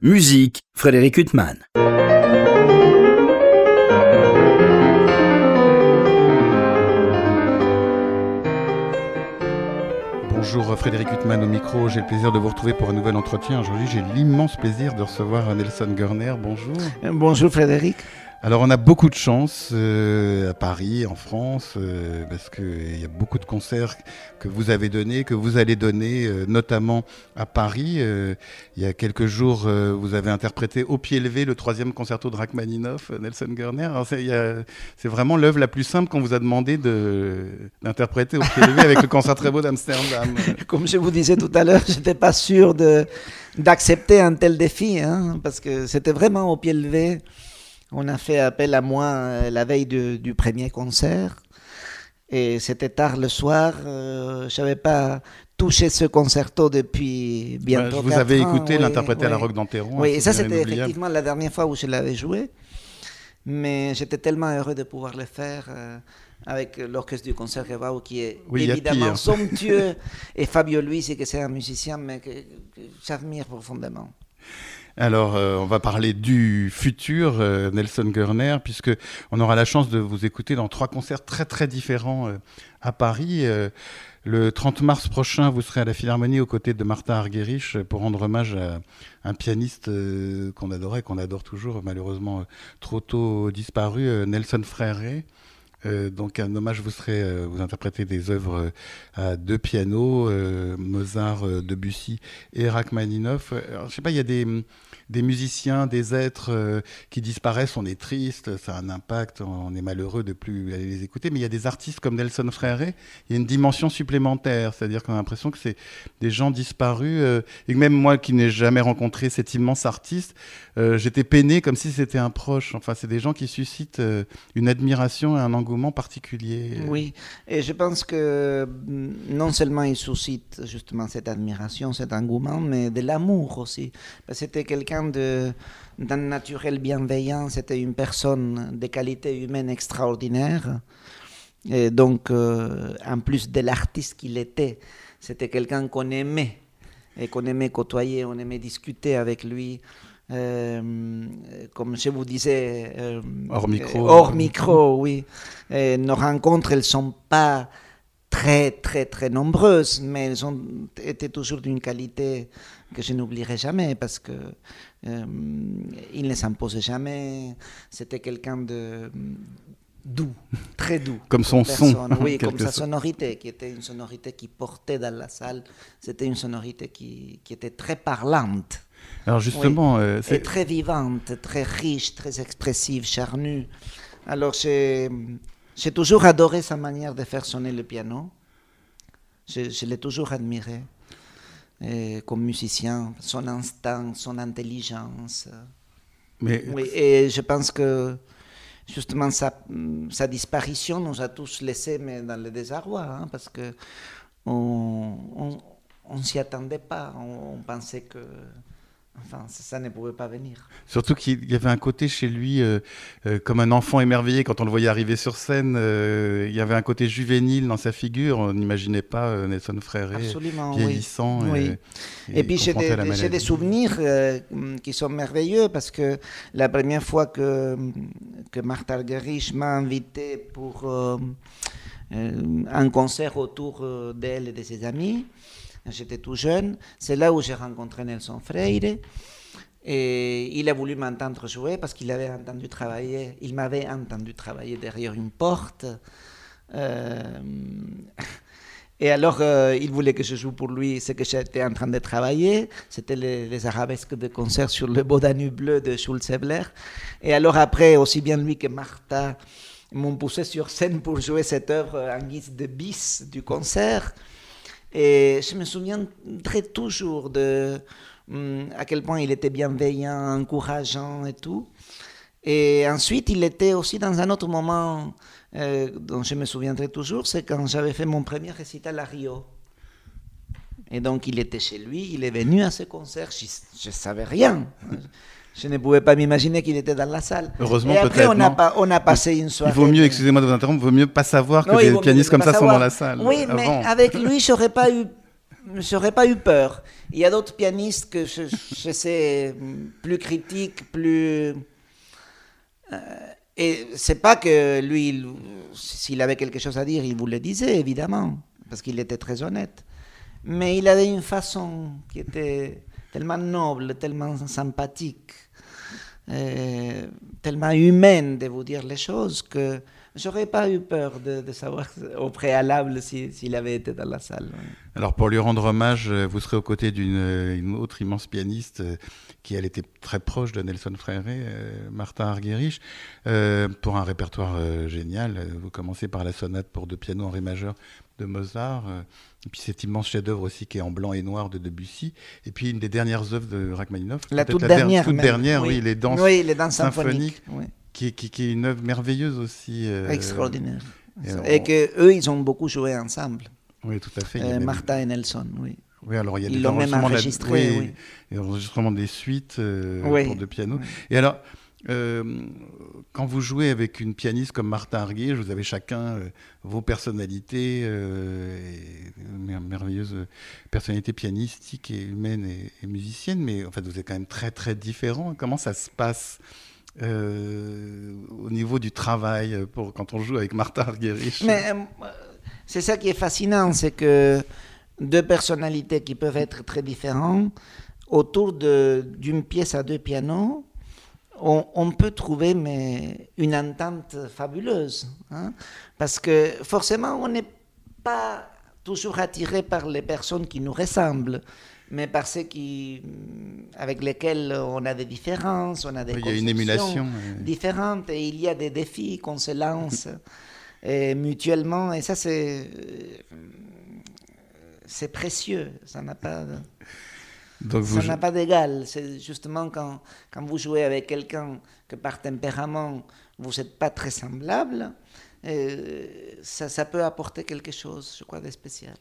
Musique, Frédéric Huttman. Bonjour Frédéric Huttman au micro, j'ai le plaisir de vous retrouver pour un nouvel entretien. Aujourd'hui j'ai l'immense plaisir de recevoir Nelson Gurner. Bonjour. Bonjour Frédéric. Alors on a beaucoup de chance euh, à Paris, en France, euh, parce qu'il y a beaucoup de concerts que vous avez donnés, que vous allez donner, euh, notamment à Paris. il y a quelques jours, vous avez interprété au pied levé le troisième concerto de Rachmaninoff, Nelson Gurner. C'est vraiment l'œuvre la plus simple qu'on vous a demandé d'interpréter au pied levé avec le concert très beau d'Amsterdam. Comme je vous disais tout à l'heure, je n'étais pas sûr d'accepter un tel défi, hein, parce que c'était vraiment au pied levé. On a fait appel à moi euh, la veille du premier concert. Et c'était tard le soir. Euh, je n'avais pas touché ce concerto depuis bientôt. vous avez écouté l'interpréter à la Roque d'Anteron. Oui, et ça c'était effectivement la dernière fois où je l'avais joué. Mais j'étais tellement heureux de pouvoir le faire euh, avec l'orchestre du concert qui est évidemment somptueux, et Fabio Luisi, qui c'est un musicien mais que j'admire profondément. Alors, euh, on va parler du futur euh, Nelson Gurner, puisque on aura la chance de vous écouter dans trois concerts très très différents euh, à Paris. le 30 mars prochain, vous serez à la Philharmonie aux côtés de Martha Argerich pour rendre hommage à un pianiste qu'on adorait, qu'on adore toujours, malheureusement trop tôt disparu, Nelson Frère. donc un hommage, vous serez, vous interprétez des œuvres à deux pianos, Mozart, Debussy et Rachmaninoff. Alors, je sais pas, il y a des, des musiciens, des êtres euh, qui disparaissent, on est triste, ça a un impact, on est malheureux de plus aller les écouter. Mais il y a des artistes comme Nelson Frère, il y a une dimension supplémentaire, c'est-à-dire qu'on a l'impression que c'est des gens disparus. Euh, et même moi qui n'ai jamais rencontré cet immense artiste, euh, j'étais peiné comme si c'était un proche. Enfin, c'est des gens qui suscitent une admiration et un engouement particulier. Oui, et je pense que mm, non seulement ils suscitent justement cette admiration, cet engouement, mais de l'amour aussi. C'était quelqu'un d'un naturel bienveillant, c'était une personne de qualité humaine extraordinaire. Et donc, euh, en plus de l'artiste qu'il était, c'était quelqu'un qu'on aimait et qu'on aimait côtoyer, on aimait discuter avec lui. Euh, comme je vous disais, euh, hors micro. Hors micro, oui. nos rencontres, elles ne sont pas très, très, très nombreuses, mais elles ont été toujours d'une qualité que je n'oublierai jamais parce que euh, il ne s'imposait jamais. C'était quelqu'un de doux, très doux. comme son son. Oui, comme sa sonorité, qui était une sonorité qui portait dans la salle. C'était une sonorité qui, qui, était très parlante. Alors justement, euh, c'est très vivante, très riche, très expressive, charnue. Alors j'ai toujours adoré sa manière de faire sonner le piano. Je, je l'ai toujours admiré comme musicien, son instinct, son intelligence. Mais... Oui, et je pense que justement sa, sa, disparition nous a tous laissés mais dans le désarroi, hein, parce que on, on, s'y attendait pas, on pensait que Enfin, ça, ne pouvait pas venir. Surtout qu'il y avait un côté chez lui, euh, euh, comme un enfant émerveillé quand on le voyait arriver sur scène. Euh, il y avait un côté juvénile dans sa figure. On n'imaginait pas Nelson Frère vieillissant. Oui. Et, puis j'ai des, des, souvenirs qui sont merveilleux parce que la première fois que, que Martha Argerich m'a invité pour un concert autour d'elle et de ses amis, j'étais tout jeune. C'est là où j'ai rencontré Nelson Freire. Et il a voulu m'entendre jouer parce qu'il avait entendu travailler, il m'avait entendu travailler derrière une porte. Euh, et alors, euh, il voulait que je joue pour lui ce que j'étais en train de travailler. C'était les, arabesques de concert sur le beau Danube bleu de Schulze Ebler. Et alors, après, aussi bien lui que Martha m'ont poussé sur scène pour jouer cette œuvre en guise de bis du concert. Et je me souviendrai toujours de hum, à quel point il était bienveillant, encourageant et tout. Et ensuite, il était aussi dans un autre moment euh, dont je me souviendrai toujours, c'est quand j'avais fait mon premier récital à Rio. Et donc, il était chez lui, il est venu à ce concert, je ne savais rien. Je ne pouvais pas m'imaginer qu'il était dans la salle. Heureusement, Et après, on a, pas, on a passé une soirée. Il vaut mieux, excusez-moi de vous interrompre, il vaut mieux pas savoir que des pianistes comme ça sont dans la salle. Oui, mais avec lui, j'aurais pas eu je n'aurais pas eu peur. Il y a d'autres pianistes que je, sais plus critiques, plus. Euh, et c'est pas que lui, s'il avait quelque chose à dire, il vous le disait, évidemment, parce qu'il était très honnête. Mais il avait une façon qui était tellement noble, tellement sympathique, tellement humaine de vous dire les choses que J'aurais pas eu peur de, savoir au préalable s'il avait été dans la salle. Alors pour lui rendre hommage, euh, vous serez aux côtés d'une euh, autre immense pianiste euh, qui elle était très proche de Nelson Fréré, Martha Argerich, pour un répertoire génial. Vous commencez par la sonate pour deux pianos en ré majeur de Mozart, et puis cet immense chef-d'œuvre aussi qui est en blanc et noir de Debussy, et puis une des dernières œuvres de Rachmaninoff. La toute dernière. toute dernière, oui. les danses, oui, les danses symphoniques. oui qui, est une œuvre merveilleuse aussi. Euh, Extraordinaire. Et, que eux, ils ont beaucoup joué ensemble. Oui, tout à fait. Euh, Martha et Nelson, oui. Oui, alors il y a Ils l'ont même enregistré, oui. Et enregistrement des suites euh, pour deux pianos. Et alors, quand vous jouez avec une pianiste comme Martha Arguier, vous avez chacun vos personnalités, et, merveilleuses personnalités pianistiques et humaines et, et, musiciennes, mais en fait vous êtes quand même très très différents. Comment ça se passe euh, au niveau du travail pour quand on joue avec Martha Argerich. Mais euh, c'est ça qui est fascinant, c'est que deux personnalités qui peuvent être très différentes autour d'une pièce à deux pianos. On, peut trouver une entente fabuleuse. Hein. Parce que forcément, on n'est pas toujours attiré par les personnes qui nous ressemblent mais par ceux qui, mm, avec lesquels on a des différences, on a des il y a une émulation différentes et il y a des défis qu'on se lance et mutuellement et ça c'est c'est précieux, ça n'a pas Donc ça n'a pas d'égal. C'est justement quand, quand vous jouez avec quelqu'un que par tempérament vous n'êtes pas très semblable, euh, ça, ça peut apporter quelque chose, je crois, de spécial.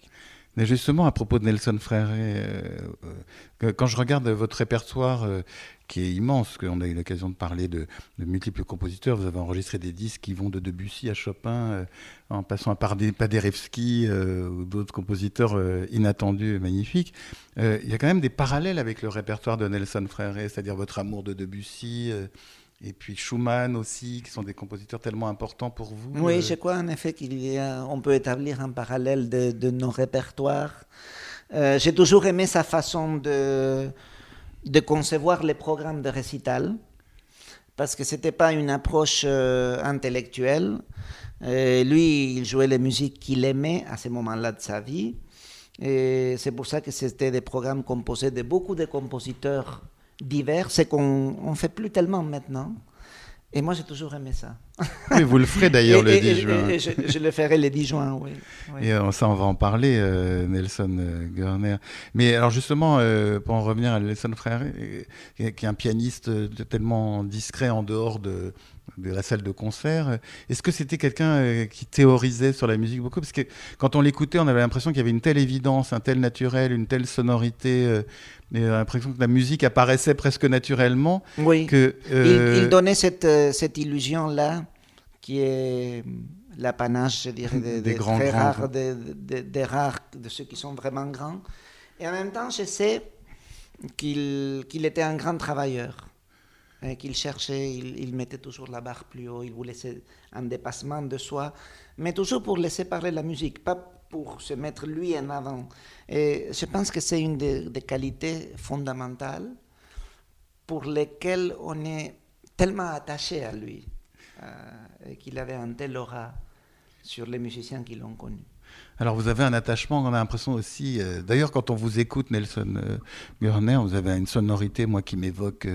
Mais justement, à propos de Nelson Frère, euh, euh, quand je regarde votre répertoire, euh, qui est immense, qu'on a eu l'occasion de parler de, multiples compositeurs, vous avez enregistré des disques qui vont de Debussy à Chopin, en passant par Paderewski ou d'autres compositeurs inattendus et magnifiques. Il y a quand même des parallèles avec le répertoire de Nelson Frère, c'est-à-dire votre amour de Debussy et puis Schumann aussi, qui sont des compositeurs tellement importants pour vous. Oui, euh. je crois en effet qu'on peut établir un parallèle de, nos répertoires. Euh, j'ai toujours aimé sa façon de, de concevoir les programmes de récital, parce que ce n'était pas une approche euh, intellectuelle. lui, il jouait les musiques qu'il aimait à ce moment-là de sa vie. Et c'est pour ça que c'était des programmes composés de beaucoup de compositeurs divers, c'est qu'on ne fait plus tellement maintenant. Et moi, j'ai toujours aimé ça. Oui, vous le ferez d'ailleurs le 10 juin. je, le ferai le 10 juin, oui. Et euh, ça, on va en parler, euh, Nelson euh, Görner. Mais alors justement, pour en revenir à Nelson Frère, qui est un pianiste tellement discret en dehors de, de la salle de concert. Est-ce que c'était quelqu'un qui théorisait sur la musique beaucoup? Parce que quand on l'écoutait, on avait l'impression qu'il y avait une telle évidence, un tel naturel, une telle sonorité mais euh, l'impression que la musique apparaissait presque naturellement. Oui. Que, euh, il, donnait cette, euh, cette illusion-là, qui est l'apanage, je dirais, des, grands, très rares, des, rares, de ceux qui sont vraiment grands. Et en même temps, je sais qu'il qu'il était un grand travailleur, qu'il cherchait, il, il, mettait toujours la barre plus haut, il voulait un dépassement de soi, mais toujours pour laisser parler la musique, pas pour se mettre lui en avant. Et je pense que c'est une des, qualités fondamentales pour lesquelles on est tellement attaché à lui, euh, qu'il avait un tel aura sur les musiciens qui l'ont connu. Alors vous avez un attachement, on a l'impression aussi, euh, d'ailleurs quand on vous écoute Nelson euh, vous avez une sonorité, moi qui m'évoque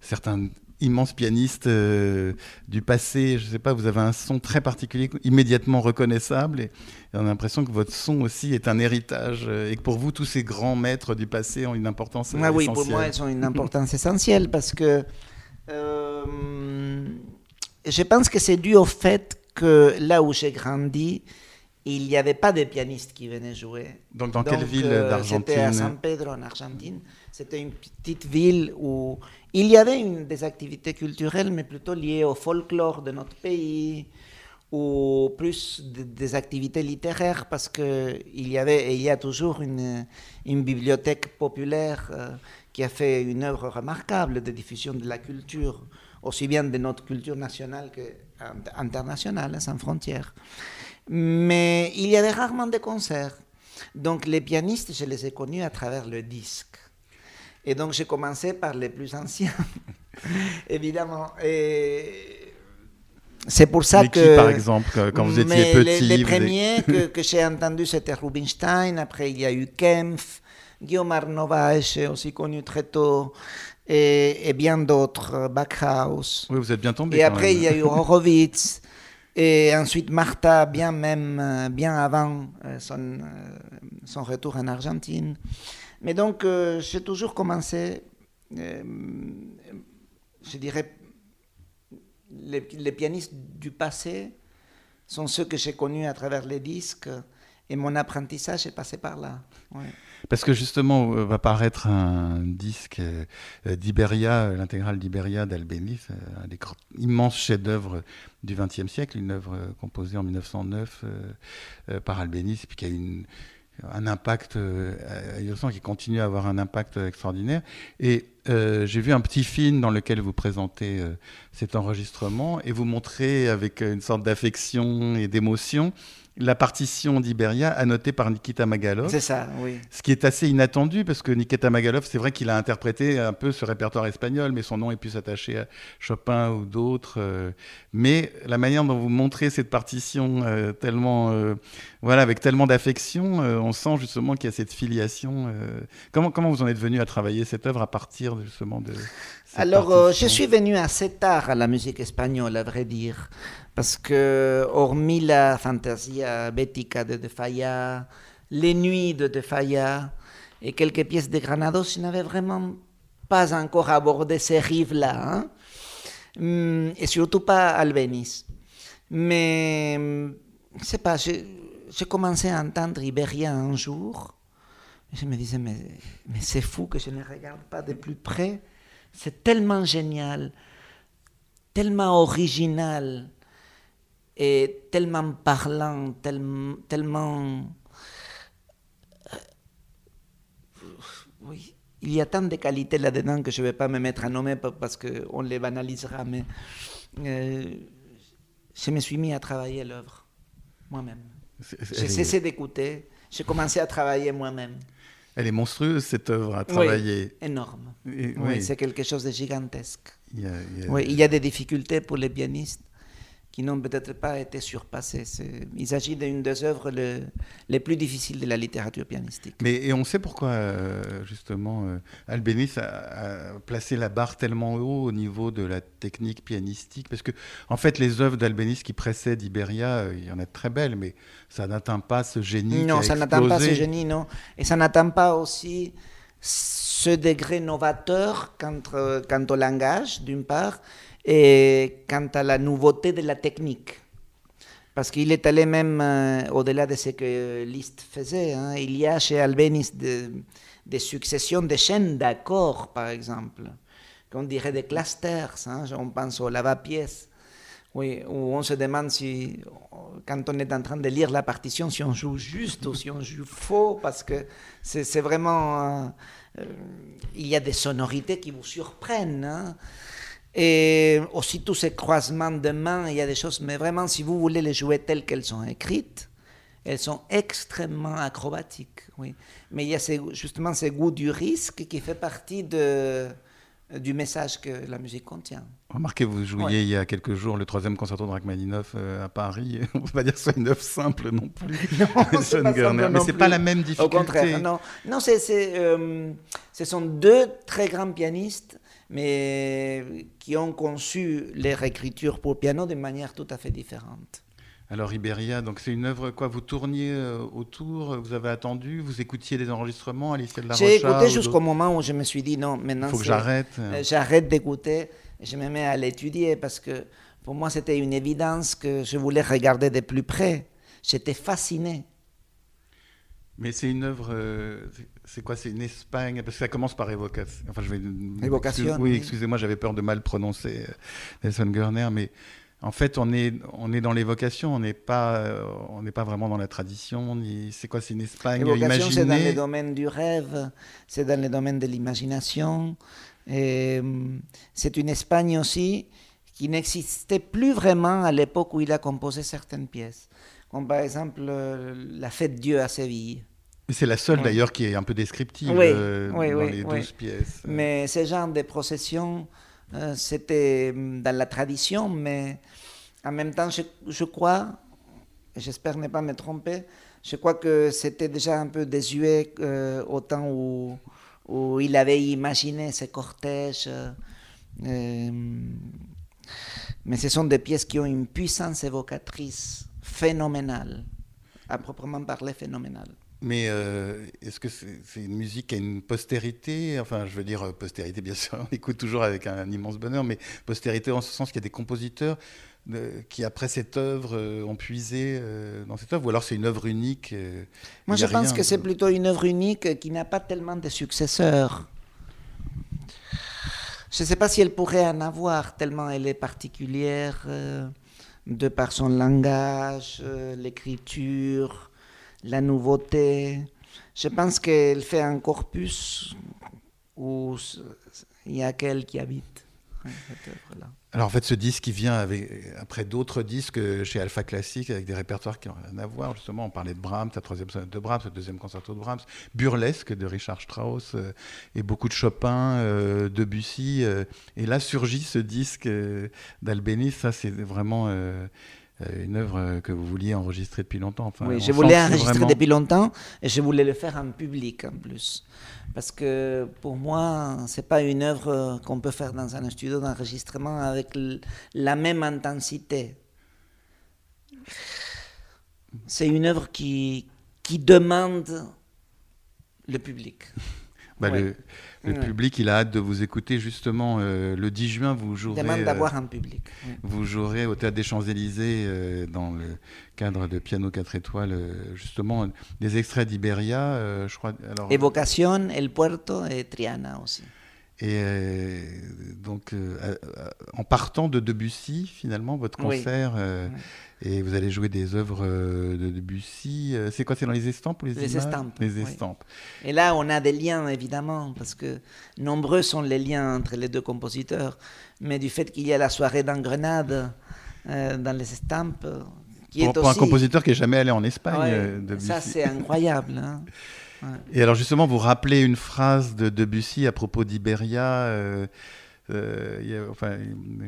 certains immense pianiste euh, du passé, je ne sais pas, vous avez un son très particulier, immédiatement reconnaissable, et, on a l'impression que votre son aussi est un héritage, euh, et que pour vous, tous ces grands maîtres du passé ont une importance ah, essentielle. Oui, pour moi, ils ont une importance essentielle, parce que euh, je pense que c'est dû au fait que là où j'ai grandi, il n'y avait pas de pianistes qui venaient jouer. Donc dans quelle ville d'Argentine C'était à San Pedro, en Argentine. C'était une petite ville où il y avait une, des activités culturelles, mais plutôt liées au folklore de notre pays, ou plus des activités littéraires parce qu'il y avait et il y a toujours une, une bibliothèque populaire euh, qui a fait une œuvre remarquable de diffusion de la culture, aussi bien de notre culture nationale qu'internationale, sans frontières. Mais il y avait rarement de concerts. Donc les pianistes, je les ai connus à travers le disque. Et donc j'ai commencé par les plus anciens, évidemment. Et c'est pour ça que. par exemple, quand vous étiez petit Les, premiers que, que j'ai entendus, c'était Rubinstein. Après, il y a eu Kempf, Guillaume Arnovage, aussi connu très tôt, et, bien d'autres, Backhaus. Oui, vous êtes bien tombé. Et après, il y a eu Horowitz. Et ensuite, Martha, bien même, bien avant euh, son, euh, son retour en Argentine. Mais donc, euh, j'ai toujours commencé, je dirais, les, pianistes du passé sont ceux que j'ai connus à travers les disques et mon apprentissage est passé par là. Parce que justement, va paraître un disque euh, d'Iberia, l'intégrale d'Iberia d'Albéniz, euh, un des immenses chefs-d'œuvre du XXe siècle, une œuvre euh, composée en 1909 par Albéniz, puis qui a une, un impact euh, qui continue à avoir un impact extraordinaire. Et euh, j'ai vu un petit film dans lequel vous présentez euh, cet enregistrement et vous montrez avec une sorte d'affection et d'émotion la partition d'Iberia annotée par Nikita Magalov. C'est ça, oui. Ce qui est assez inattendu parce que Nikita Magalov, c'est vrai qu'il a interprété un peu ce répertoire espagnol, mais son nom est plus s'attacher à Chopin ou d'autres. Euh, mais la manière dont vous montrez cette partition euh, tellement, euh, voilà, avec tellement d'affection, on sent justement qu'il y a cette filiation. comment, comment vous en êtes venu à travailler cette œuvre à partir justement de. Alors, je suis venu assez tard à la musique espagnole, à vrai dire parce que hormis la fantasia bética de De Falla, les nuits de De Falla et quelques pièces de Granados, je n'avais vraiment pas encore abordé ces rives-là, hein. mm, et surtout pas Albéniz. Mais, je sais pas, j'ai commencé à entendre Iberia un jour, et je me disais, mais, mais c'est fou que je ne regarde pas de plus près, c'est tellement génial, tellement original est tellement parlant, tellement... Euh, oui, il y a tant de qualités là-dedans que je ne vais pas me mettre à nommer parce qu'on les banalisera, mais euh, je me suis mis à travailler l'œuvre moi-même. J'ai cessé d'écouter, j'ai commencé à travailler moi-même. Elle est monstrueuse, cette œuvre à travailler. Oui, énorme. oui. c'est quelque chose de gigantesque. Oui, il y a des difficultés pour les pianistes qui n'ont peut-être pas été surpassés. Il s'agit d'une des œuvres les plus difficiles de la littérature pianistique. Mais et on sait pourquoi, euh, justement, euh, Albéniz a, placé la barre tellement haut au niveau de la technique pianistique. Parce que, en fait, les œuvres d'Albéniz qui précèdent Iberia, euh, il y en a de très belles, mais ça n'atteint pas ce génie. Non, ça n'atteint pas ce génie, non. Et ça n'atteint pas aussi ce degré novateur quant, quant au langage, d'une part, et quant à la nouveauté de la technique. Parce qu'il est allé même euh, au-delà de ce que Liszt faisait. Hein. Il y a chez Albéniz des successions de chaînes d'accords, par exemple, qu'on dirait des clusters. Hein. On pense au lava-pièce, oui, où on se demande si, quand on est en train de lire la partition, si on joue juste ou si on joue faux, parce que c'est vraiment. Euh, euh, il y a des sonorités qui vous surprennent. Hein. Et aussi tous ces croisements de mains, il y a des choses, mais vraiment, si vous voulez les jouer telles qu'elles sont écrites, elles sont extrêmement acrobatiques. Oui. Mais il y a justement ce goût du risque qui fait partie de, du message que la musique contient. Remarquez, vous jouiez il y a quelques jours le troisième concerto de Rachmaninoff euh, à Paris. On ne peut pas dire que ce soit une œuvre simple non plus. non, c'est pas simple mais ce n'est pas la même difficulté. Au contraire, non. non c'est, euh, ce sont deux très grands pianistes mais qui ont conçu leur écriture pour piano de manière tout à fait différente. Alors Iberia, donc c'est une œuvre quoi Vous tourniez euh, autour, vous avez attendu, vous écoutiez des enregistrements, Alicia de la J'ai écouté jusqu'au moment où je me suis dit non, maintenant faut que j'arrête. Euh, j'arrête d'écouter, je me mets à l'étudier parce que pour moi c'était une évidence que je voulais regarder de plus près. J'étais fasciné. Mais c'est une œuvre, euh, c'est quoi C'est une Espagne Parce que ça commence par évocation. Enfin, je vais. Évocation. oui, excusez-moi, j'avais peur de mal prononcer euh, Nelson Gurner, mais en fait, on est, on est dans l'évocation, on n'est pas, on n'est pas vraiment dans la tradition. C'est quoi C'est une Espagne imaginée c'est dans le domaine du rêve, c'est dans le domaine de l'imagination. C'est une Espagne aussi qui n'existait plus vraiment à l'époque où il a composé certaines pièces, comme par exemple La Fête Dieu à Séville. C'est la seule d'ailleurs qui est un peu descriptive euh, dans les douze pièces. Mais ce genre de procession, euh, c'était mm, dans la tradition, mais en même temps, je, je crois, j'espère ne pas me tromper, je crois que c'était déjà un peu désuet euh, au temps où, où, il avait imaginé ces cortèges. mais ce sont des pièces qui ont une puissance évocatrice phénoménale, à proprement parler phénoménale. Mais euh, est-ce que c'est une musique qui a une postérité? Enfin, je veux dire, euh, postérité, bien sûr, on écoute toujours avec un, immense bonheur, mais postérité en ce sens qu'il y a des compositeurs qui, après cette œuvre, euh, ont puisé dans cette œuvre, ou alors c'est une œuvre unique Moi, je pense que c'est plutôt une œuvre unique qui n'a pas tellement de successeurs. Je ne sais pas si elle pourrait en avoir, tellement elle est particulière de par son langage, l'écriture la nouveauté. Je pense qu'elle fait un corpus où il y a qu'elle qui habite. Alors en fait, ce disque qui vient après d'autres disques chez Alpha Classique avec des répertoires qui n'ont rien à voir. Justement, on parlait de Brahms, la troisième sonate de Brahms, le deuxième concerto de Brahms, Burlesque de Richard Strauss euh, et beaucoup de Chopin, euh, Debussy. Euh, et là surgit ce disque d'Albéniz. Ça, c'est vraiment euh, une œuvre que vous vouliez enregistrer depuis longtemps. Enfin, oui, je voulais enregistrer depuis longtemps et je voulais le faire en public en plus. Parce que pour moi, ce n'est pas une œuvre qu'on peut faire dans un studio d'enregistrement avec la même intensité. C'est une œuvre qui, qui demande le public. Bah, le, public, il a hâte de vous écouter. Justement, euh, le 10 juin, vous jouerez. Demande euh, d'avoir un public. Vous jouerez au Théâtre des Champs-Élysées euh, dans le cadre de Piano 4 étoiles, justement, des extraits d'Iberia, je crois. Alors, Évocation, El Puerto et Triana aussi. Et donc, en partant de Debussy, finalement, votre concert. Et vous allez jouer des œuvres euh, de Debussy. Euh, c'est quoi C'est dans les estampes ou les, les estampes Les estampes. Et là, on a des liens, évidemment, parce que nombreux sont les liens entre les deux compositeurs. Mais du fait qu'il y a la soirée d'Engrenade euh, dans les estampes. Qui pour, est pour un compositeur qui n'est jamais allé en Espagne. Debussy. Ça, c'est incroyable. Hein. Et alors, justement, vous rappelez une phrase de Debussy à propos d'Iberia. Euh, enfin,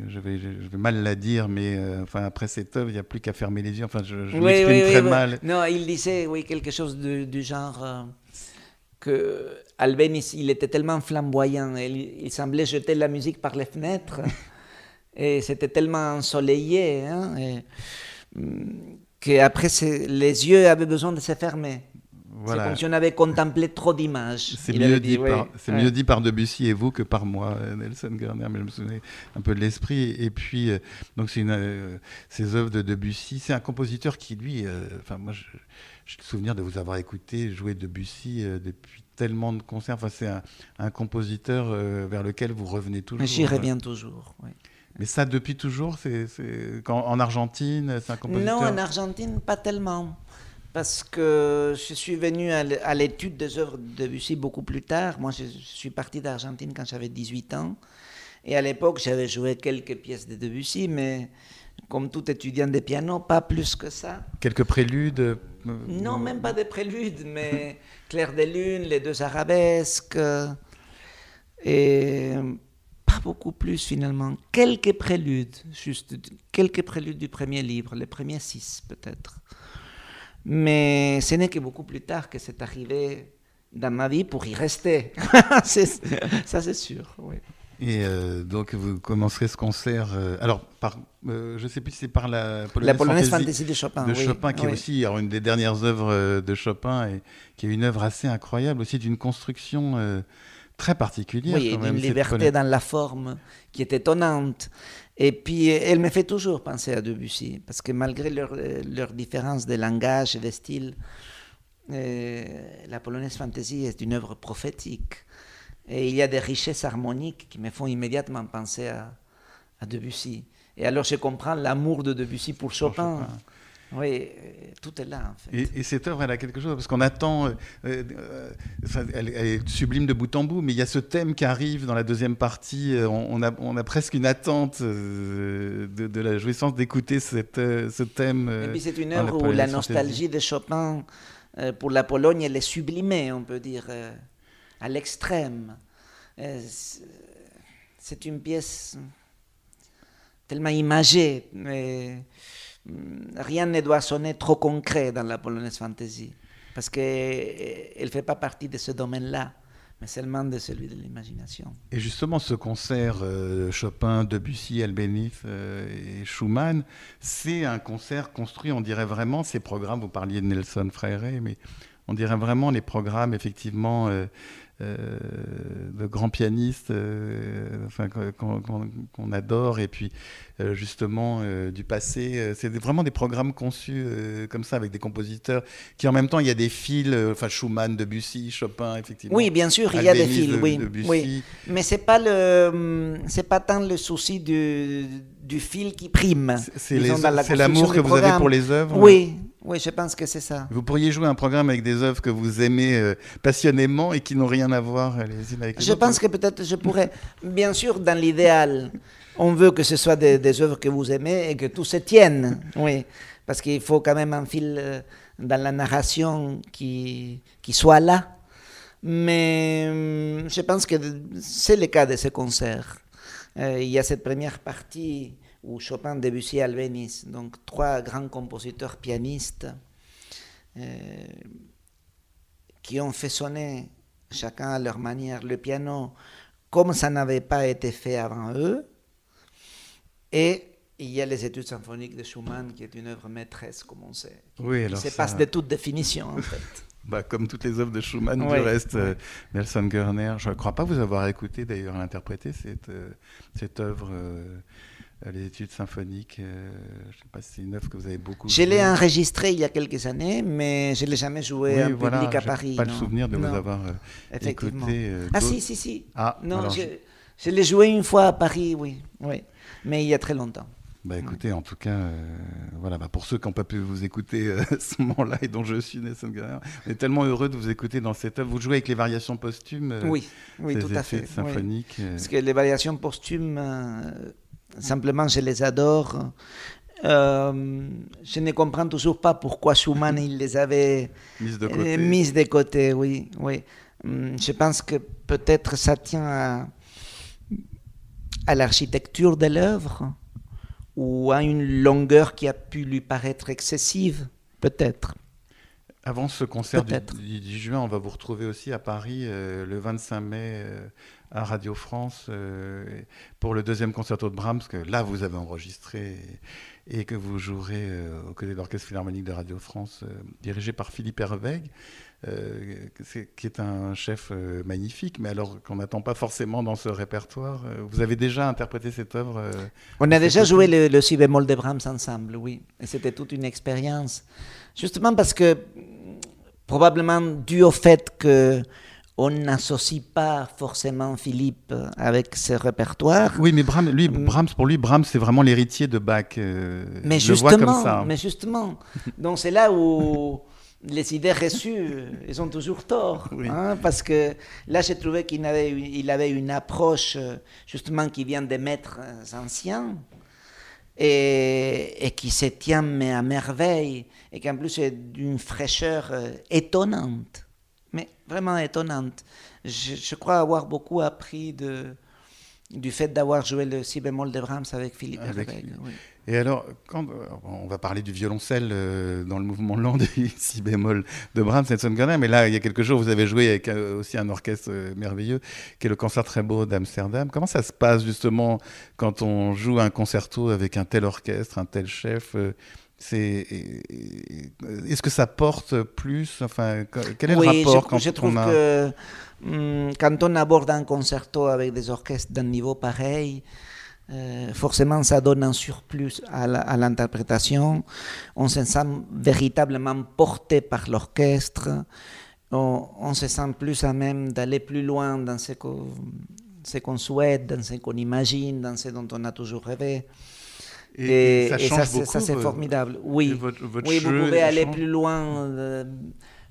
je vais, je vais, mal la dire, mais euh, enfin, après cette œuvre, il n'y a plus qu'à fermer les yeux. Enfin, je, je m'exprime très mal. Non, il disait oui, quelque chose du genre euh, que Albéniz, il était tellement flamboyant, il, semblait jeter la musique par les fenêtres, et c'était tellement ensoleillé, hein, mm, qu'après, les yeux avaient besoin de se fermer. C'est comme si on avait contemplé trop d'images. C'est mieux, dit, par, mieux dit par Debussy et vous que par moi, Nelson Garner, mais je me souviens un peu de l'esprit. Et puis, euh, donc c'est une, euh, ces œuvres de Debussy, c'est un compositeur qui, lui, euh, enfin moi, j'ai le souvenir de vous avoir écouté jouer Debussy depuis tellement de concerts. Enfin, c'est un, compositeur vers lequel vous revenez toujours. J'y reviens toujours, oui. Mais ça, depuis toujours, c'est en Argentine, c'est un compositeur. Non, en Argentine, pas tellement parce que je suis venu à l'étude des œuvres de Debussy beaucoup plus tard. Moi, je suis parti d'Argentine quand j'avais 18 ans. Et à l'époque, j'avais joué quelques pièces de Debussy, mais comme tout étudiant de piano, pas plus que ça. Quelques préludes euh, Non, même pas des préludes, mais Clair de Lune, les deux arabesques. Et pas beaucoup plus finalement. Quelques préludes, juste quelques préludes du premier livre, les premiers six peut-être. Mais ce n'est que beaucoup plus tard que c'est arrivé dans ma vie pour y rester. ça, c'est sûr. Oui. Et euh, donc, vous commencerez ce concert. Euh, alors, par, euh, je ne sais plus si c'est par la Polonaise, la Polonaise Fantasy, de Chopin. De Chopin, qui est aussi alors, une des dernières œuvres de Chopin et qui est une œuvre assez incroyable, aussi d'une construction très particulière. Oui, d'une liberté dans la forme qui est étonnante. Et puis, elle me fait toujours penser à Debussy, parce que malgré leur, leur différence de langage et de style, euh, la polonaise fantasy est une œuvre prophétique. Et il y a des richesses harmoniques qui me font immédiatement penser à, à Debussy. Et alors je comprends l'amour de Debussy pour Chopin. Oui, tout est là en fait. Et, cette œuvre, elle a quelque chose parce qu'on attend. Euh, euh, elle, est sublime de bout en bout, mais il y a ce thème qui arrive dans la deuxième partie. Euh, on, a, on a, presque une attente de, la jouissance d'écouter ce thème. et puis c'est une œuvre où la nostalgie de Chopin pour la Pologne, elle est sublimée, on peut dire, à l'extrême. c'est une pièce tellement imagée. Mais rien ne doit sonner trop concret dans la polonaise fantasy, parce qu'elle ne fait pas partie de ce domaine-là, mais seulement de celui de l'imagination. Et justement, ce concert euh, Chopin, Debussy, Albéniz euh, et Schumann, c'est un concert construit, on dirait vraiment, ces programmes, vous parliez de Nelson Freire, mais on dirait vraiment les programmes, effectivement, euh, de grands pianistes euh, enfin, qu'on adore, et puis euh, justement du passé. C'est vraiment des programmes conçus comme ça, avec des compositeurs qui en même temps, il y a des fils, enfin Schumann, Debussy, Chopin, effectivement. Oui, bien sûr, il y a des fils, oui, oui. Mais c'est pas le, c'est pas tant le souci du, du fil qui prime. C'est l'amour que vous avez pour les œuvres. Oui, oui, je pense que c'est ça. Vous pourriez jouer un programme avec des œuvres que vous aimez euh, passionnément et qui n'ont rien à voir les unes avec les je autres. Je pense que peut-être je pourrais. Bien sûr, dans l'idéal, on veut que ce soit des, des, œuvres que vous aimez et que tout se tienne. Oui, parce qu'il faut quand même un fil euh, dans la narration qui, qui soit là. Mais hum, je pense que c'est le cas de ce concert. Euh, il y a cette première partie ou Chopin, Debussy, Albéniz, donc trois grands compositeurs pianistes euh, qui ont fait sonner chacun à leur manière le piano comme ça n'avait pas été fait avant eux. Et il y a les études symphoniques de Schumann, qui est une œuvre maîtresse, comme on sait. Oui, alors ça... passe de toute définition, en fait. bah, comme toutes les œuvres de Schumann, du reste, euh, Nelson Gerner. Je ne crois pas vous avoir écouté, d'ailleurs, l'interpréter, cette, euh, cette œuvre. Euh, les études symphoniques. Euh, je ne sais pas si c'est une œuvre que vous avez beaucoup. Je l'ai enregistrée il y a quelques années, mais je ne l'ai jamais joué en public à Paris. Pas le souvenir de vous avoir euh, écouté. ah si, si, si. Ah, non, je, je, l'ai joué une fois à Paris, oui, oui, mais il y a très longtemps. Bah écoutez, en tout cas, voilà, bah, pour ceux qui n'ont pas pu vous écouter à ce moment-là et dont je suis Nelson Garner, on est tellement heureux de vous écouter dans cette œuvre. Vous jouez avec les variations posthumes, oui, oui, tout à fait, symphoniques. Parce que les variations posthumes Simplement, je les adore. Euh, je ne comprends toujours pas pourquoi Schumann il les avait mises de côté. Mis de côté oui, oui. Hum, je pense que peut-être ça tient à, à l'architecture de l'œuvre ou à une longueur qui a pu lui paraître excessive, peut-être. Avant ce concert du, 10 juin, on va vous retrouver aussi à Paris euh, le 25 mai euh, à Radio France euh, pour le deuxième concerto de Brahms, que là vous avez enregistré et, que vous jouerez euh, au côté de l'Orchestre Philharmonique de Radio France, euh, dirigé par Philippe Hervègue, qui est un chef magnifique, mais alors qu'on n'attend pas forcément dans ce répertoire. Vous avez déjà interprété cette œuvre On a déjà joué le, le si bémol de Brahms ensemble, oui, et c'était toute une expérience. Justement parce que, probablement dû au fait que on n'associe pas forcément Philippe avec ce répertoire. Oui, mais Brahms, lui, mm. Brahms pour lui, Brahms, c'est vraiment l'héritier de Bach. Euh, mais, justement, mais justement, donc c'est là où les idées reçues, elles ont toujours tort. Hein, parce que là, j'ai trouvé qu'il avait, il avait une approche, justement, qui vient des maîtres anciens. Et, et qui se tient mais à merveille, et qu'en plus est d'une fraîcheur euh, étonnante mais vraiment étonnante. Je, crois avoir beaucoup appris de, du fait d'avoir joué le si bémol de Brahms avec Philippe avec, Et alors, quand, euh, on va parler du violoncelle euh, dans le mouvement lent du si bémol de Brahms, Nelson Garner, mais là, il y a quelques jours, vous avez joué avec euh, aussi un orchestre merveilleux, qui est le Concert très beau d'Amsterdam. Comment ça se passe justement quand on joue un concerto avec un tel orchestre, un tel chef c'est est-ce que ça porte plus enfin quel est le rapport je, quand je trouve que hum, quand on aborde un concerto avec des orchestres d'un niveau pareil euh, forcément ça donne un surplus à l'interprétation. On se sent véritablement porté par l'orchestre. On, on, se sent plus à même d'aller plus loin dans ce qu'on souhaite dans ce qu'on imagine dans ce dont on a toujours rêvé Et, ça, c'est formidable. Oui, oui vous pouvez aller plus loin, euh,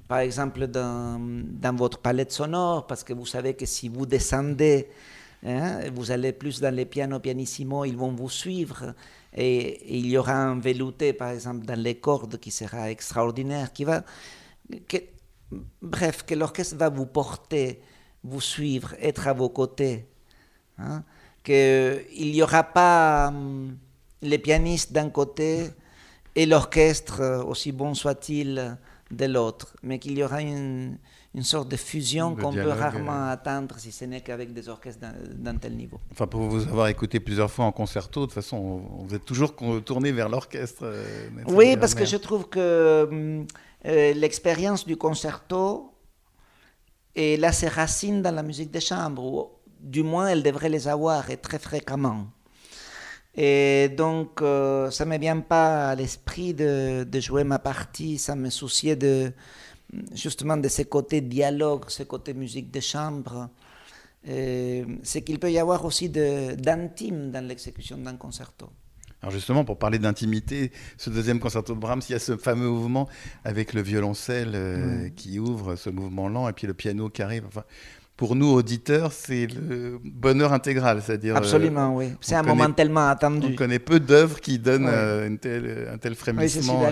par exemple, dans, dans, votre palette sonore, parce que vous savez que si vous descendez, hein, vous allez plus dans les pianos pianissimo, ils vont vous suivre. Et, il y aura un velouté, par exemple, dans les cordes qui sera extraordinaire, qui va. Que, bref, que l'orchestre va vous porter, vous suivre, être à vos côtés. Hein, Qu'il n'y aura pas. Hum, les pianistes d'un côté et l'orchestre, euh, aussi bon soit-il, de l'autre, mais qu'il y aura une, une, sorte de fusion qu'on peut rarement euh. atteindre si ce n'est qu'avec des orchestres d'un tel niveau. Enfin, pour vous avoir écouté plusieurs fois en concerto, de toute façon, vous êtes toujours tourné vers l'orchestre. Euh, oui, parce que je trouve que l'expérience du concerto, et là, ses racines dans la musique de chambre, ou du moins, elle devrait les avoir, et très fréquemment. Et donc, euh, ça ne me vient pas à l'esprit de, de, jouer ma partie, ça me souciait de, justement de ce côté dialogue, ce côté musique de chambre. C'est qu'il peut y avoir aussi d'intime dans l'exécution d'un concerto. Alors justement, pour parler d'intimité, ce deuxième concerto de Brahms, il y a ce fameux mouvement avec le violoncelle euh, qui ouvre ce mouvement lent et puis le piano qui arrive. Enfin, pour nous auditeurs, c'est le bonheur intégral, c'est-à-dire. Absolument, oui. C'est un moment tellement attendu. On connaît peu d'œuvres qui donnent euh, un tel frémissement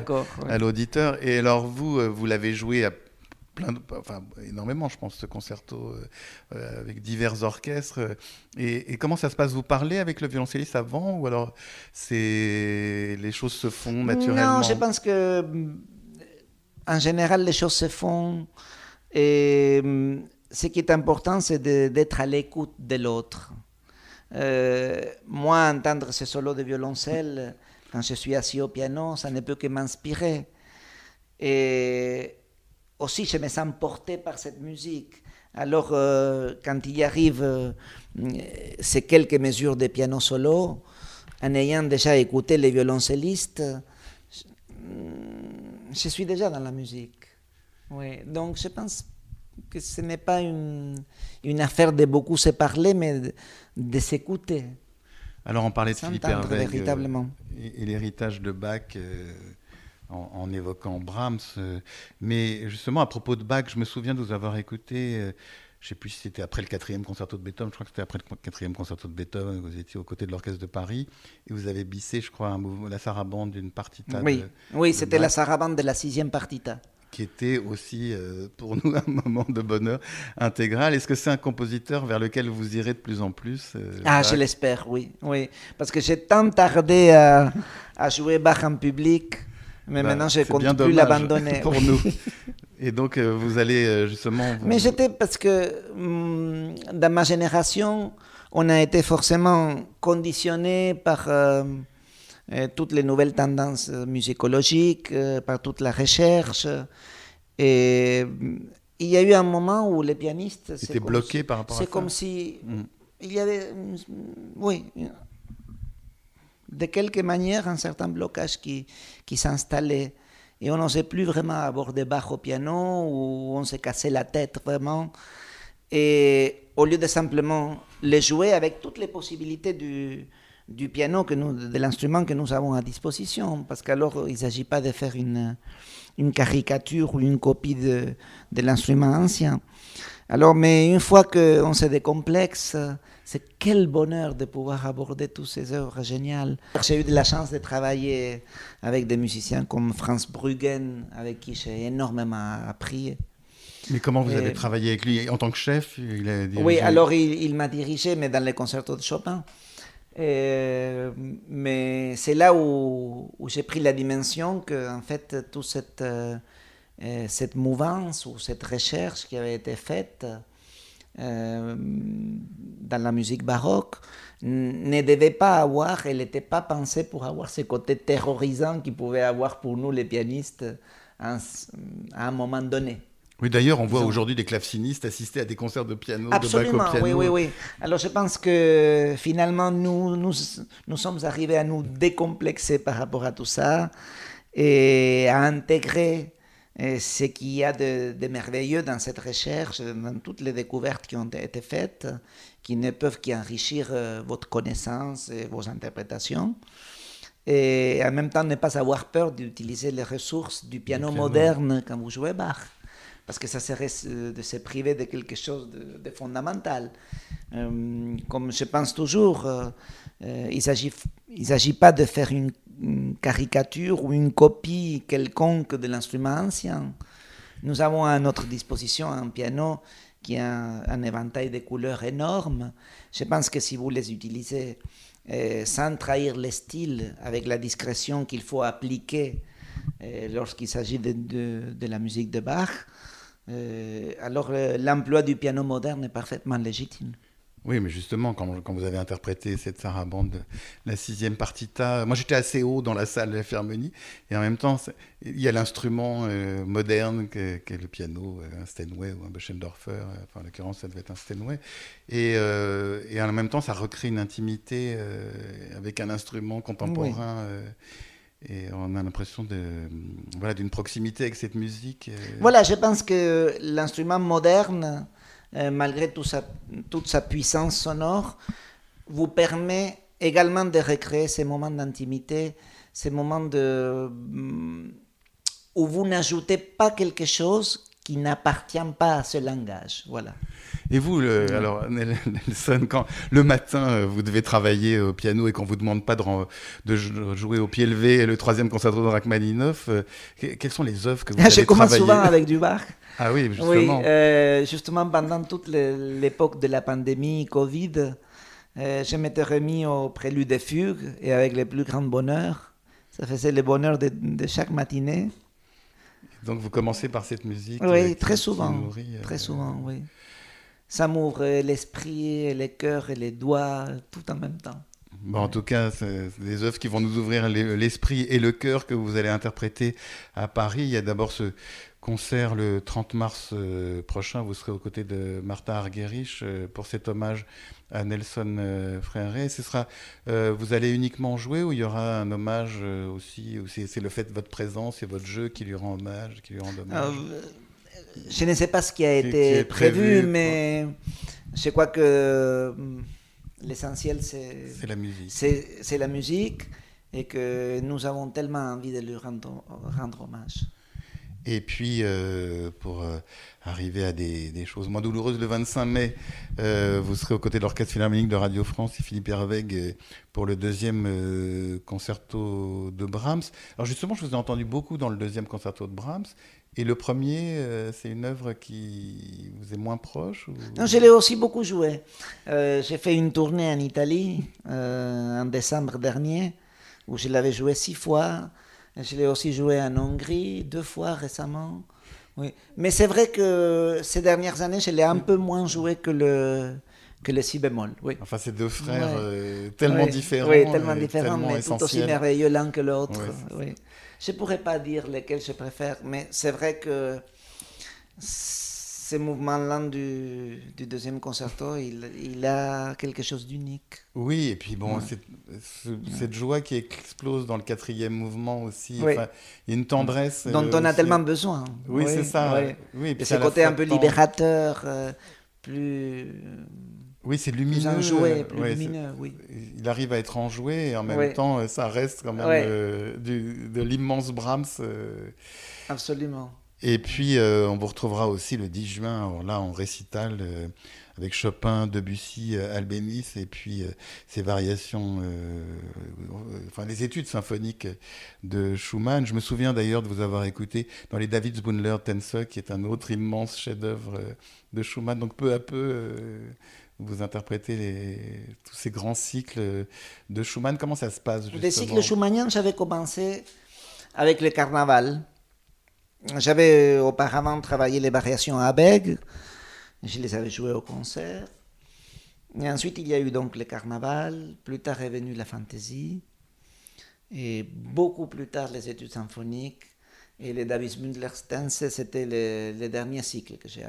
à l'auditeur. Et alors vous, euh, vous l'avez joué à plein, enfin énormément, je pense, ce concerto euh, avec divers orchestres. Et, comment ça se passe? Vous parlez avec le violoncelliste avant, ou alors c'est les choses se font naturellement? Non, je pense que en général les choses se font. Et ce qui est important, c'est d'être à l'écoute de l'autre. Euh, moi, entendre ce solo de violoncelle, quand je suis assis au piano, ça ne peut que m'inspirer. Et aussi, je me sens porté par cette musique. Alors, euh, quand il y arrive euh, ces quelques mesures de piano solo, en ayant déjà écouté les violoncellistes, je, suis déjà dans la musique. Oui. Donc, je pense que ce n'est pas une, une, affaire de beaucoup se parler, mais de, s'écouter. Alors on parlait de Philippe Hervé euh, et, l'héritage de Bach euh, en, évoquant Brahms. Euh, mais justement, à propos de Bach, je me souviens de vous avoir écouté, je ne sais plus si c'était après le quatrième concerto de Beethoven, je crois que c'était après le quatrième concerto de Beethoven, vous étiez aux côtés de l'Orchestre de Paris, et vous avez bissé, je crois, un la sarabande d'une partita. Oui, oui c'était la sarabande de la sixième partita qui était aussi euh, pour nous un moment de bonheur intégral. Est-ce que c'est un compositeur vers lequel vous irez de plus en plus euh, Ah, je l'espère, oui, oui. Parce que j'ai tant tardé à, à, jouer Bach en public, mais bah, maintenant je ne compte plus l'abandonner. Pour nous. Et donc euh, vous allez justement... Mais j'étais parce que hum, dans ma génération, on a été forcément conditionné par euh, toutes les nouvelles tendances euh, musicologiques, euh, par toute la recherche. Et il y a eu un moment où les pianistes... Étaient bloqués par rapport à ça C'est comme si... Mm. Il y avait... Oui. De quelque manière, un certain blocage qui, qui s'installait. Et on n'osait plus vraiment aborder Bach au piano, ou on s'est cassé la tête vraiment. Et au lieu de simplement les jouer avec toutes les possibilités du, du piano, que nous, de l'instrument que nous avons à disposition, parce qu'alors il ne s'agit pas de faire une, une caricature ou une copie de, de l'instrument ancien. Alors, mais une fois qu'on se décomplexe, c'est quel bonheur de pouvoir aborder toutes ces œuvres géniales. J'ai eu de la chance de travailler avec des musiciens comme Franz Bruggen, avec qui j'ai énormément appris. Mais comment vous avez travaillé avec lui? En tant que chef il a Oui, alors il, il m'a dirigé, mais dans les concertos de Chopin. Euh, mais c'est là où, j'ai pris la dimension que, en fait, toute cette, euh, euh, cette mouvance ou cette recherche qui avait été faite dans la musique baroque ne devait pas avoir, elle n'était pas pensée pour avoir ce côté terrorisant qu'il pouvait avoir pour nous les pianistes à un moment donné. Oui, d'ailleurs, on voit aujourd'hui des clavecinistes assister à des concerts de piano, Absolument, de Bach au piano. oui, oui, oui. Alors, je pense que finalement, nous, nous, nous sommes arrivés à nous décomplexer par rapport à tout ça et à intégrer euh, ce qu'il y a de, de, merveilleux dans cette recherche, dans toutes les découvertes qui ont été faites, qui ne peuvent qu'enrichir euh, votre connaissance et vos interprétations. et en même temps ne pas avoir peur d'utiliser les ressources du piano, moderne quand vous jouez Bach. Parce que ça serait de se priver de quelque chose de, fondamental. Euh, comme je pense toujours, euh, euh, il ne s'agit pas de faire une, caricature ou une copie quelconque de l'instrument ancien. Nous avons à notre disposition un piano qui a un éventail de couleurs énorme. Je pense que si vous les utilisez euh, sans trahir le style, avec la discrétion qu'il faut appliquer euh, lorsqu'il s'agit de, la musique de Bach, euh, alors l'emploi du piano moderne est parfaitement légitime. Oui, mais justement, quand, quand, vous avez interprété cette sarabande, la sixième partita, moi j'étais assez haut dans la salle de la Fermonie, et en même temps, il y a l'instrument euh, moderne qu'est le piano, euh, un Steinway ou un Böschendorfer, euh, enfin en l'occurrence ça devait être un Steinway, et, et, en même temps ça recrée une intimité avec un instrument contemporain. Et on a l'impression de, voilà, d'une proximité avec cette musique. Voilà, je pense que l'instrument moderne euh, malgré toute sa puissance sonore, vous permet également de recréer ces moments d'intimité, ces moments de, mm, où vous n'ajoutez pas quelque chose qui n'appartient pas à ce langage. Voilà. Et vous, alors Nelson, quand le matin euh, vous devez travailler au piano et qu'on vous demande pas de, de, jouer au pied levé le troisième concerto de Rachmaninoff, euh, quelles sont les œuvres que vous avez Je commence souvent avec du Bach. Ah oui, justement. Oui, euh, justement pendant toute l'époque de la pandémie Covid, je m'étais remis au prélude des fugues et avec le plus grand bonheur. Ça faisait le bonheur de, de chaque matinée. Donc vous commencez par cette musique Oui, très souvent. très souvent, oui ça m'ouvre l'esprit, les cœurs et les doigts tout en même temps. Bon, en tout cas, c'est des œuvres qui vont nous ouvrir l'esprit et le cœur que vous allez interpréter à Paris. Il y a d'abord ce concert le 30 mars euh, prochain. Vous serez aux côtés de Martha Argerich euh, pour cet hommage à Nelson euh, Frère. Ce sera, vous allez uniquement jouer ou il y aura un hommage aussi C'est le fait de votre présence et votre jeu qui lui rend hommage, qui lui rend hommage? Je ne sais pas ce qui a été prévu, mais je crois que hum, l'essentiel, c'est la musique. C'est la musique et que nous avons tellement envie de lui rendre, rendre hommage. Et puis, euh, pour euh, arriver à des, choses moins douloureuses, le 25 mai, euh, vous serez aux côtés de l'Orchestre Philharmonique de Radio France et Philippe Hervègue pour le deuxième concerto de Brahms. Alors justement, je vous ai entendu beaucoup dans le deuxième concerto de Brahms. Et le premier, c'est une œuvre qui vous est moins proche Non, je l'ai aussi beaucoup joué. J'ai fait une tournée en Italie en décembre dernier, où je l'avais joué six fois. Je l'ai aussi joué en Hongrie deux fois récemment. Oui. Mais c'est vrai que ces dernières années, je l'ai un peu moins joué que le, que le si bémol. Oui. Enfin, c'est deux frères euh, tellement différents. Oui, tellement différents, mais tout aussi merveilleux l'un que l'autre. Je ne pourrais pas dire lesquels je préfère, mais c'est vrai que ce mouvement-là du, du, deuxième concerto, il, il, a quelque chose d'unique. Oui, et puis bon, cette joie qui explose dans le quatrième mouvement aussi, il y a une tendresse. Dont on a tellement besoin. Oui, c'est ça. Oui, et ce côté un peu libérateur, euh, plus. Oui, c'est lumineux. Plus enjoué, plus lumineux, oui. Il arrive à être enjoué et en même temps, ça reste quand même euh, du, de l'immense Brahms. Euh, Absolument. Et puis, euh, on vous retrouvera aussi le 10 juin, là, en récital, euh, avec Chopin, Debussy, euh, Albéniz, et puis ces variations, enfin, les études symphoniques de Schumann. Je me souviens d'ailleurs de vous avoir écouté dans les Davidsbündler Tänze, qui est un autre immense chef-d'œuvre de Schumann. Donc, peu à peu, vous interprétez les, tous ces grands cycles de Schumann. Comment ça se passe justement Les cycles schumanniens, j'avais commencé avec le carnaval. J'avais auparavant travaillé les variations à Bègue, je les avais jouées au concert. Et ensuite, il y a eu donc le carnaval, plus tard est venue la fantaisie, et beaucoup plus tard les études symphoniques, et les Davis Mundler-Stense, c'était le, le, dernier cycle que j'ai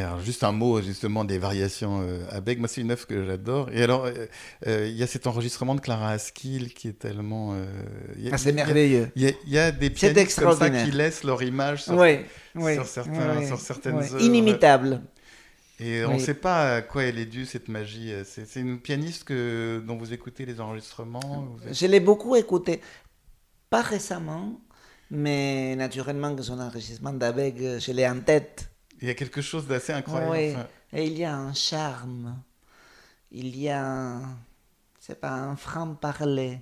alors, juste un mot justement des variations euh, à Beck. Moi, c'est une œuvre que j'adore. Et alors, euh, euh, il y a cet enregistrement de Clara Askill qui est tellement. ah, c'est merveilleux. Il y, a des pianistes comme ça qui laissent leur image sur, sur, certains, sur certaines œuvres. Inimitable. Et on ne sait pas à quoi elle est due, cette magie. C'est une pianiste que, dont vous écoutez les enregistrements Je l'ai beaucoup écouté. Pas récemment, mais naturellement que son enregistrement d'Abeg, je l'ai en tête. Il y a quelque chose d'assez incroyable. Oui, et il y a un charme. Il y a, c'est pas un franc-parler.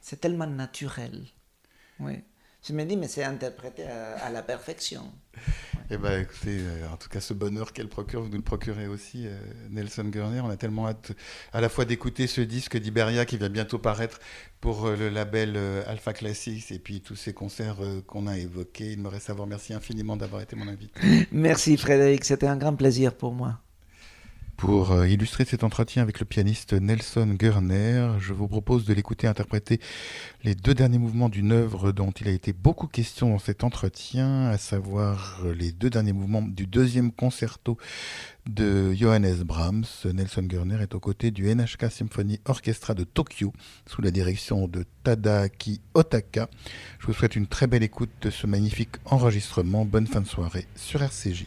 C'est tellement naturel. Oui. Je me dis, mais c'est interprété à, la perfection. Eh bien, écoutez, euh, en tout cas, ce bonheur qu'elle procure, vous nous le procurez aussi, euh, Nelson Gurner. On a tellement hâte à la fois d'écouter ce disque d'Iberia qui va bientôt paraître pour euh, le label Alpha Classics et puis tous ces concerts qu'on a évoqués. Il me reste à vous remercier infiniment d'avoir été mon invité. Merci Frédéric, c'était un grand plaisir pour moi. Pour euh, illustrer cet entretien avec le pianiste Nelson Gurner, je vous propose de l'écouter interpréter les deux derniers mouvements d'une œuvre dont il a été beaucoup question dans cet entretien, à savoir les deux derniers mouvements du deuxième concerto de Johannes Brahms. Nelson Gurner est aux côtés du NHK Symphony Orchestra de Tokyo sous la direction de Tadaaki Otaka. Je vous souhaite une très belle écoute de ce magnifique enregistrement. Bonne fin de soirée sur RCJ.